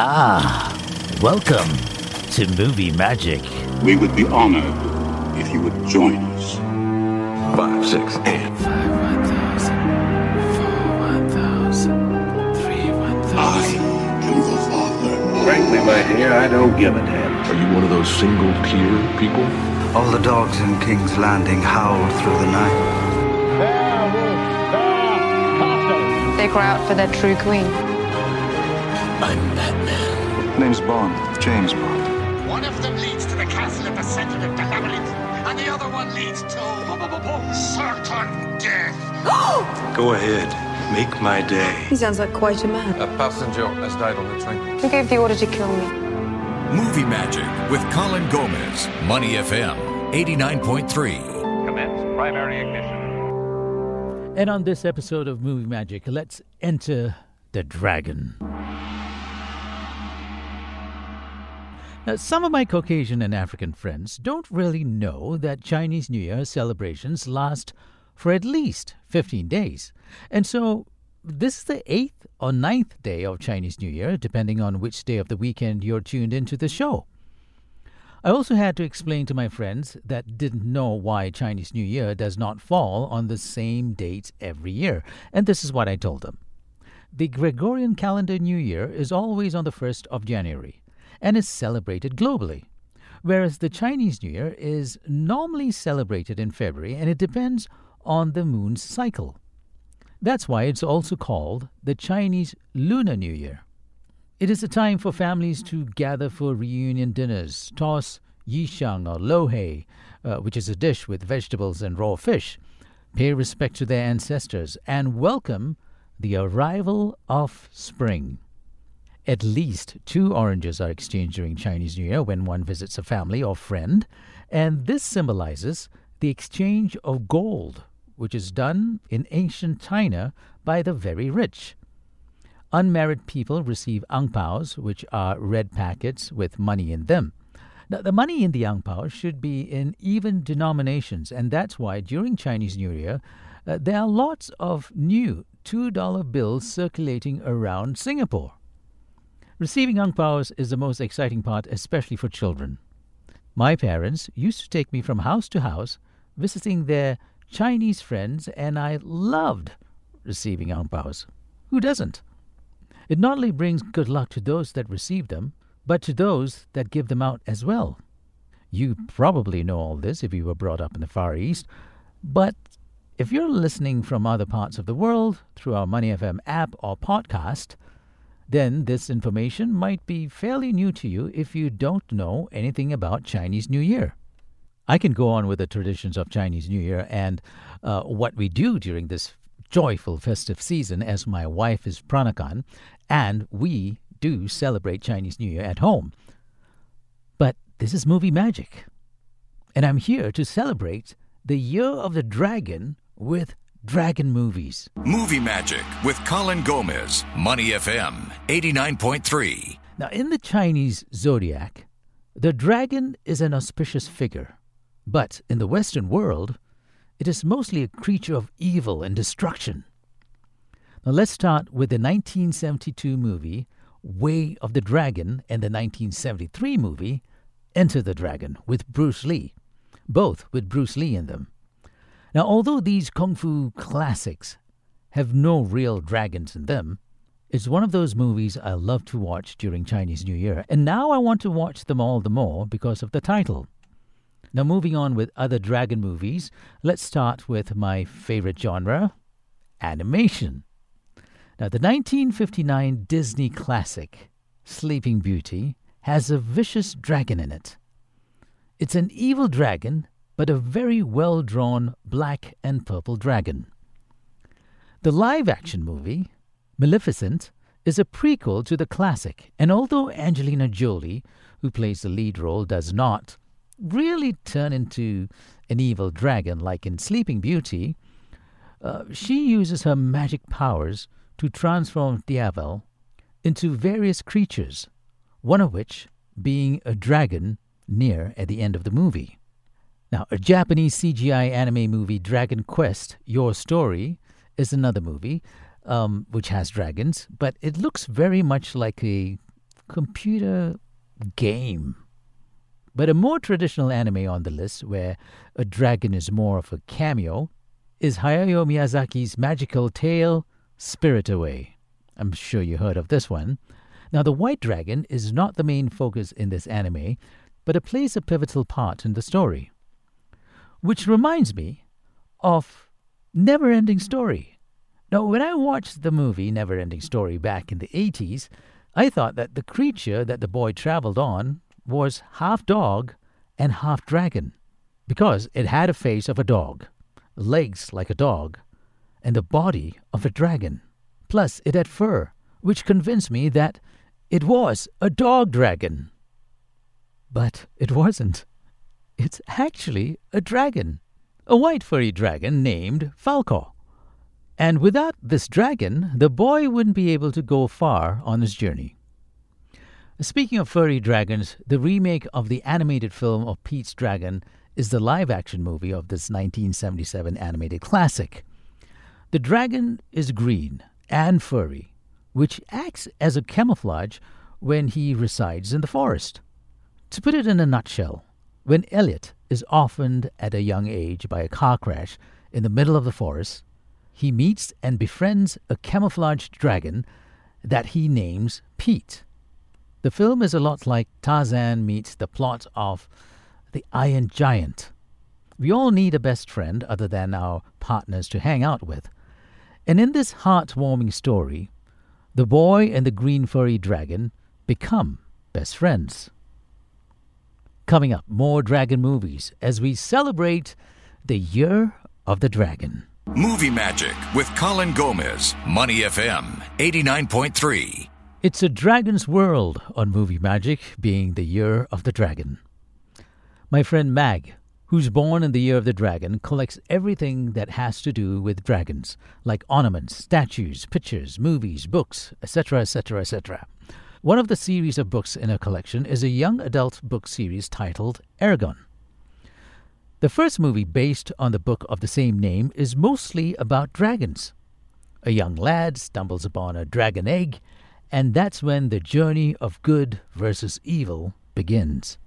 Ah, welcome to Movie Magic. We would be honored if you would join us. Five, six, eight. I am your father. Frankly, my dear, I don't give a damn. Are you one of those single tear people? All the dogs in King's Landing howled through the night. They cry out for their true queen. I'm Batman. Name's Bond, James Bond. One of them leads to the castle at the center of the labyrinth, and the other one leads to certain death. Go ahead. Make my day. He sounds like quite a man. A passenger has died on the train. Who gave the order to kill me? Movie Magic with Colin Gomez. Money FM 89.3. Commence primary ignition. And on this episode of Movie Magic, let's enter the dragon. Now, some of my Caucasian and African friends don't really know that Chinese New Year celebrations last for at least 15 days. And so this is the eighth or ninth day of Chinese New Year, depending on which day of the weekend you're tuned into the show. I also had to explain to my friends that didn't know why Chinese New Year does not fall on the same date every year. And this is what I told them. The Gregorian calendar New Year is always on the 1st of January and is celebrated globally, whereas the Chinese New Year is normally celebrated in February and it depends on the moon's cycle. That's why it's also called the Chinese Lunar New Year. It is a time for families to gather for reunion dinners, toss yishang or lo hei, uh, which is a dish with vegetables and raw fish, pay respect to their ancestors, and welcome the arrival of spring. At least two oranges are exchanged during Chinese New Year when one visits a family or friend, and this symbolizes the exchange of gold, which is done in ancient China by the very rich. Unmarried people receive ang paos, which are red packets with money in them. Now, the money in the ang pao should be in even denominations, and that's why during Chinese New Year, uh, there are lots of new $2 bills circulating around Singapore. Receiving ang paos is the most exciting part, especially for children. My parents used to take me from house to house visiting their Chinese friends, and I loved receiving ang paos. Who doesn't? It not only brings good luck to those that receive them, but to those that give them out as well. You probably know all this if you were brought up in the Far East, but if you're listening from other parts of the world through our Money FM app or podcast, then this information might be fairly new to you if you don't know anything about Chinese New Year. I can go on with the traditions of Chinese New Year and uh, what we do during this joyful festive season, as my wife is Peranakan, and we do celebrate Chinese New Year at home. But this is movie magic, and I'm here to celebrate the Year of the Dragon with Dragon movies. Movie Magic with Colin Gomez. Money FM 89.3. Now, in the Chinese zodiac, the dragon is an auspicious figure, but in the Western world, it is mostly a creature of evil and destruction. Now, let's start with the 1972 movie Way of the Dragon and the 1973 movie Enter the Dragon with Bruce Lee, both with Bruce Lee in them. Now, although these kung fu classics have no real dragons in them, it's one of those movies I love to watch during Chinese New Year, and now I want to watch them all the more because of the title. Now, moving on with other dragon movies, let's start with my favorite genre animation. Now, the 1959 Disney classic, Sleeping Beauty, has a vicious dragon in it. It's an evil dragon, but a very well drawn black and purple dragon. The live action movie, Maleficent, is a prequel to the classic, and although Angelina Jolie, who plays the lead role, does not really turn into an evil dragon like in Sleeping Beauty, uh, she uses her magic powers to transform Diaval into various creatures, one of which being a dragon near at the end of the movie. Now, a Japanese CGI anime movie, Dragon Quest Your Story, is another movie. um, which has dragons, but it looks very much like a computer game. But a more traditional anime on the list, where a dragon is more of a cameo, is Hayao Miyazaki's magical tale, Spirit Away. I'm sure you heard of this one. Now, the white dragon is not the main focus in this anime, but it plays a pivotal part in the story. Which reminds me of Never Ending Story. Now, when I watched the movie Never Ending Story back in the 80s, I thought that the creature that the boy traveled on was half dog and half dragon, because it had a face of a dog, legs like a dog, and the body of a dragon. Plus, it had fur, which convinced me that it was a dog dragon. But it wasn't. It's actually a dragon, a white furry dragon named Falkor. And without this dragon, the boy wouldn't be able to go far on his journey. Speaking of furry dragons, the remake of the animated film of Pete's Dragon is the live action movie of this 1977 animated classic. The dragon is green and furry, which acts as a camouflage when he resides in the forest. To put it in a nutshell, when Elliot is orphaned at a young age by a car crash in the middle of the forest, he meets and befriends a camouflaged dragon that he names Pete. The film is a lot like Tarzan meets the plot of The Iron Giant. We all need a best friend other than our partners to hang out with. And in this heartwarming story, the boy and the green furry dragon become best friends. Coming up, more dragon movies as we celebrate the Year of the Dragon. Movie Magic with Colin Gomez, Money FM 89.3. It's a dragon's world on Movie Magic, being the Year of the Dragon. My friend Mag, who's born in the Year of the Dragon, collects everything that has to do with dragons, like ornaments, statues, pictures, movies, books, etc., etc., etc. One of the series of books in her collection is a young adult book series titled Eragon. The first movie, based on the book of the same name, is mostly about dragons. A young lad stumbles upon a dragon egg and that's when the journey of good versus evil begins.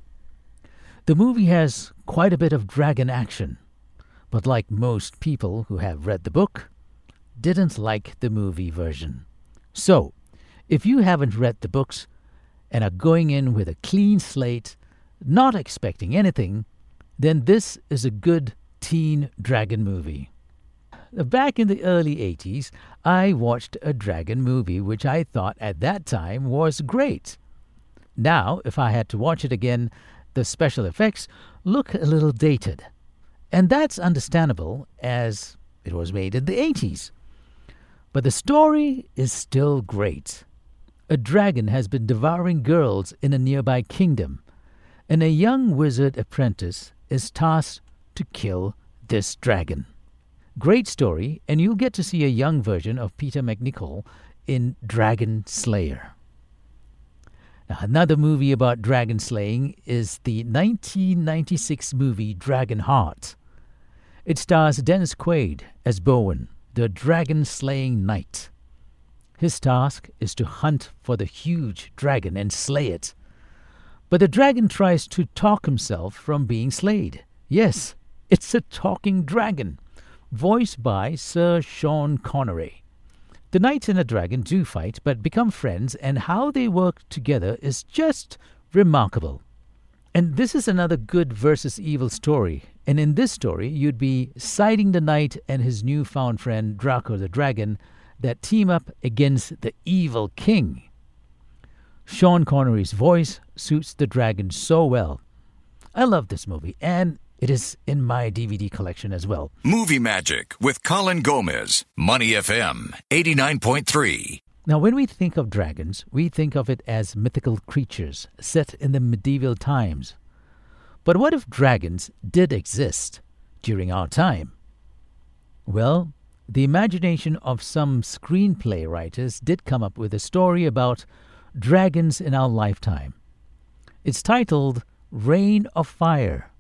The movie has quite a bit of dragon action, but like most people who have read the book, didn't like the movie version. So, if you haven't read the books and are going in with a clean slate, not expecting anything, then this is a good teen dragon movie. Uh, back in the early 80s, I watched a dragon movie which I thought at that time was great. Now, if I had to watch it again, the special effects look a little dated. And that's understandable as it was made in the 80s. But the story is still great. A dragon has been devouring girls in a nearby kingdom, and a young wizard apprentice is tasked to kill this dragon. Great story, and you'll get to see a young version of Peter MacNicol in Dragon Slayer. Another movie about dragon slaying is the 1996 movie Dragonheart. It stars Dennis Quaid as Bowen, the dragon slaying knight. His task is to hunt for the huge dragon and slay it. But the dragon tries to talk himself from being slayed. Yes, it's a talking dragon voiced by Sir Sean Connery. The knight and the dragon do fight, but become friends, and how they work together is just remarkable. And this is another good versus evil story. And in this story, you'd be siding the knight and his newfound friend Draco the dragon that team up against the evil king. Sean Connery's voice suits the dragon so well. I love this movie, and it is in my DVD collection as well. Movie Magic with Colin Gomez, Money FM 89.3. Now, when we think of dragons, we think of it as mythical creatures set in the medieval times. But what if dragons did exist during our time? Well, the imagination of some screenplay writers did come up with a story about dragons in our lifetime. It's titled Reign of Fire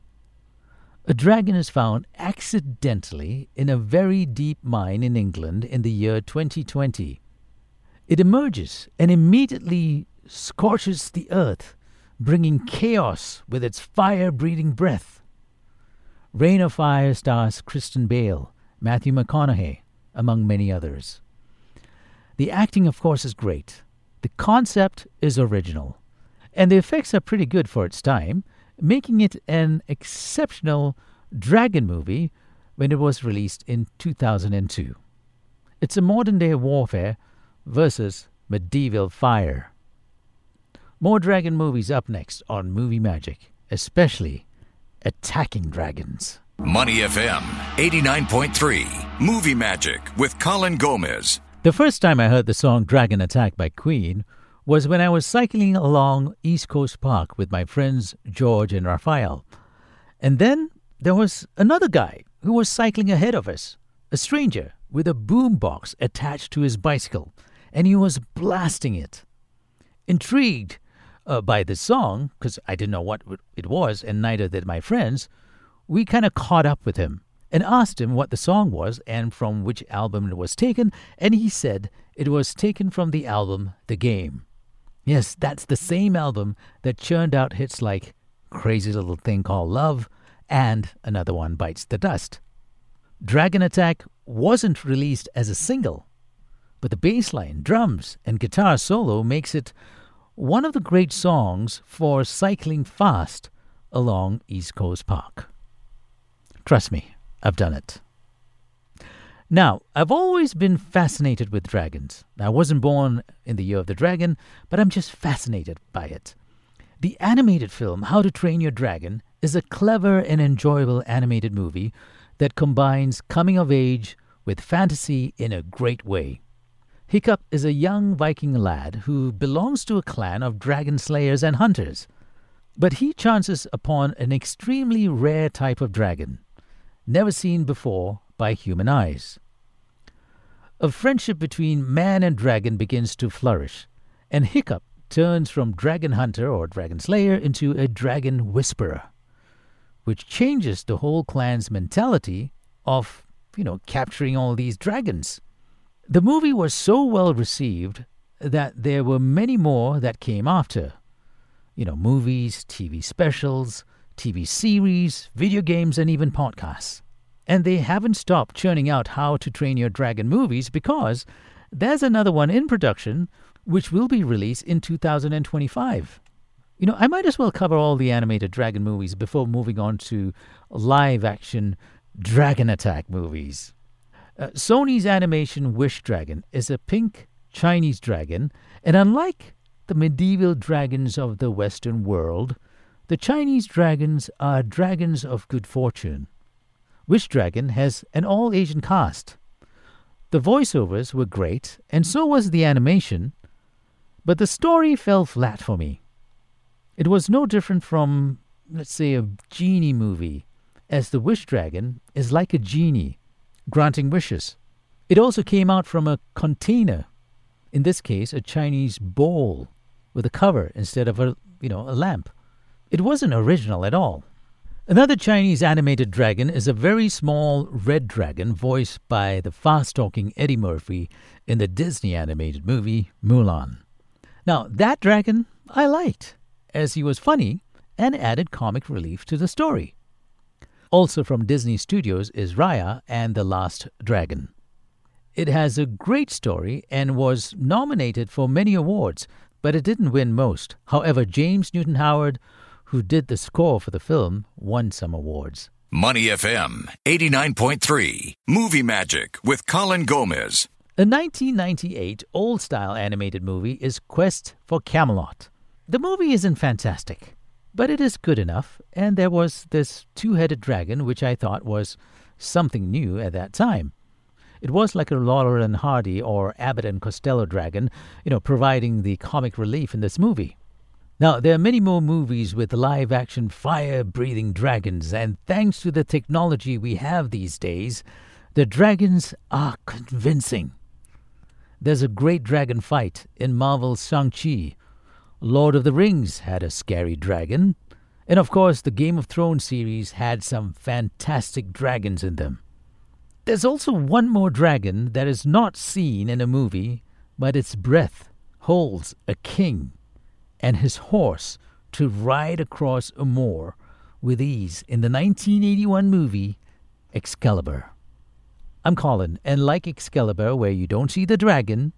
A dragon is found accidentally in a very deep mine in England in the year 2020. It emerges and immediately scorches the earth, bringing chaos with its fire breathing breath. Reign of Fire stars Christian Bale, Matthew McConaughey, among many others. The acting, of course, is great. The concept is original. And the effects are pretty good for its time, making it an exceptional dragon movie when it was released in 2002. It's a modern day warfare versus medieval fire. More dragon movies up next on Movie Magic, especially Attacking Dragons. Money FM 89.3. Movie Magic with Colin Gomez. The first time I heard the song Dragon Attack by Queen was when I was cycling along East Coast Park with my friends George and Raphael. And then there was another guy who was cycling ahead of us, a stranger with a boom box attached to his bicycle, and he was blasting it. Intrigued uh, by the song, because I didn't know what it was, and neither did my friends, we kind of caught up with him and asked him what the song was and from which album it was taken, and he said it was taken from the album The Game. Yes, that's the same album that churned out hits like Crazy Little Thing Called Love and another one Bites the Dust. Dragon Attack wasn't released as a single, but the bass line, drums, and guitar solo makes it one of the great songs for cycling fast along East Coast Park. Trust me, I've done it. Now, I've always been fascinated with dragons. I wasn't born in the year of the dragon, but I'm just fascinated by it. The animated film How to Train Your Dragon is a clever and enjoyable animated movie that combines coming of age with fantasy in a great way. Hiccup is a young Viking lad who belongs to a clan of dragon slayers and hunters, but he chances upon an extremely rare type of dragon, never seen before by human eyes. A friendship between man and dragon begins to flourish, and Hiccup turns from dragon hunter or dragon slayer into a dragon whisperer, which changes the whole clan's mentality of, you know, capturing all these dragons. The movie was so well received that there were many more that came after. You know, movies, TV specials, TV series, video games, and even podcasts. And they haven't stopped churning out How to Train Your Dragon movies because there's another one in production which will be released in 2025. You know, I might as well cover all the animated dragon movies before moving on to live action dragon attack movies. Uh, Sony's animation Wish Dragon is a pink Chinese dragon, and unlike the medieval dragons of the Western world, the Chinese dragons are dragons of good fortune. Wish Dragon has an all Asian cast. The voiceovers were great, and so was the animation, but the story fell flat for me. It was no different from, let's say, a genie movie, as the Wish Dragon is like a genie, granting wishes. It also came out from a container, in this case, a Chinese bowl with a cover instead of a, you know, a lamp. It wasn't original at all. Another Chinese animated dragon is a very small red dragon voiced by the fast talking Eddie Murphy in the Disney animated movie Mulan. Now, that dragon I liked, as he was funny and added comic relief to the story. Also from Disney Studios is Raya and the Last Dragon. It has a great story and was nominated for many awards, but it didn't win most. However, James Newton Howard who did the score for the film, won some awards. Money FM 89.3. Movie Magic with Colin Gomez. A 1998 old style animated movie is Quest for Camelot. The movie isn't fantastic, but it is good enough, and there was this two headed dragon which I thought was something new at that time. It was like a Laurel and Hardy or Abbott and Costello dragon, you know, providing the comic relief in this movie. Now, there are many more movies with live action fire breathing dragons, and thanks to the technology we have these days, the dragons are convincing. There's a great dragon fight in Marvel's Shang-Chi. Lord of the Rings had a scary dragon, And of course, the Game of Thrones series had some fantastic dragons in them. There's also one more dragon that is not seen in a movie, but its breath holds a king and his horse to ride across a moor with ease in the 1981 movie Excalibur. I'm Colin, and like Excalibur, where you don't see the dragon,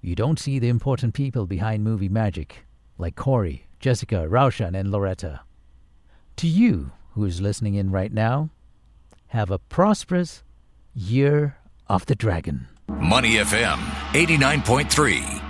you don't see the important people behind movie magic, like Corey, Jessica, Raushan, and Loretta. To you who is listening in right now, have a prosperous year of the dragon. Money FM 89.3.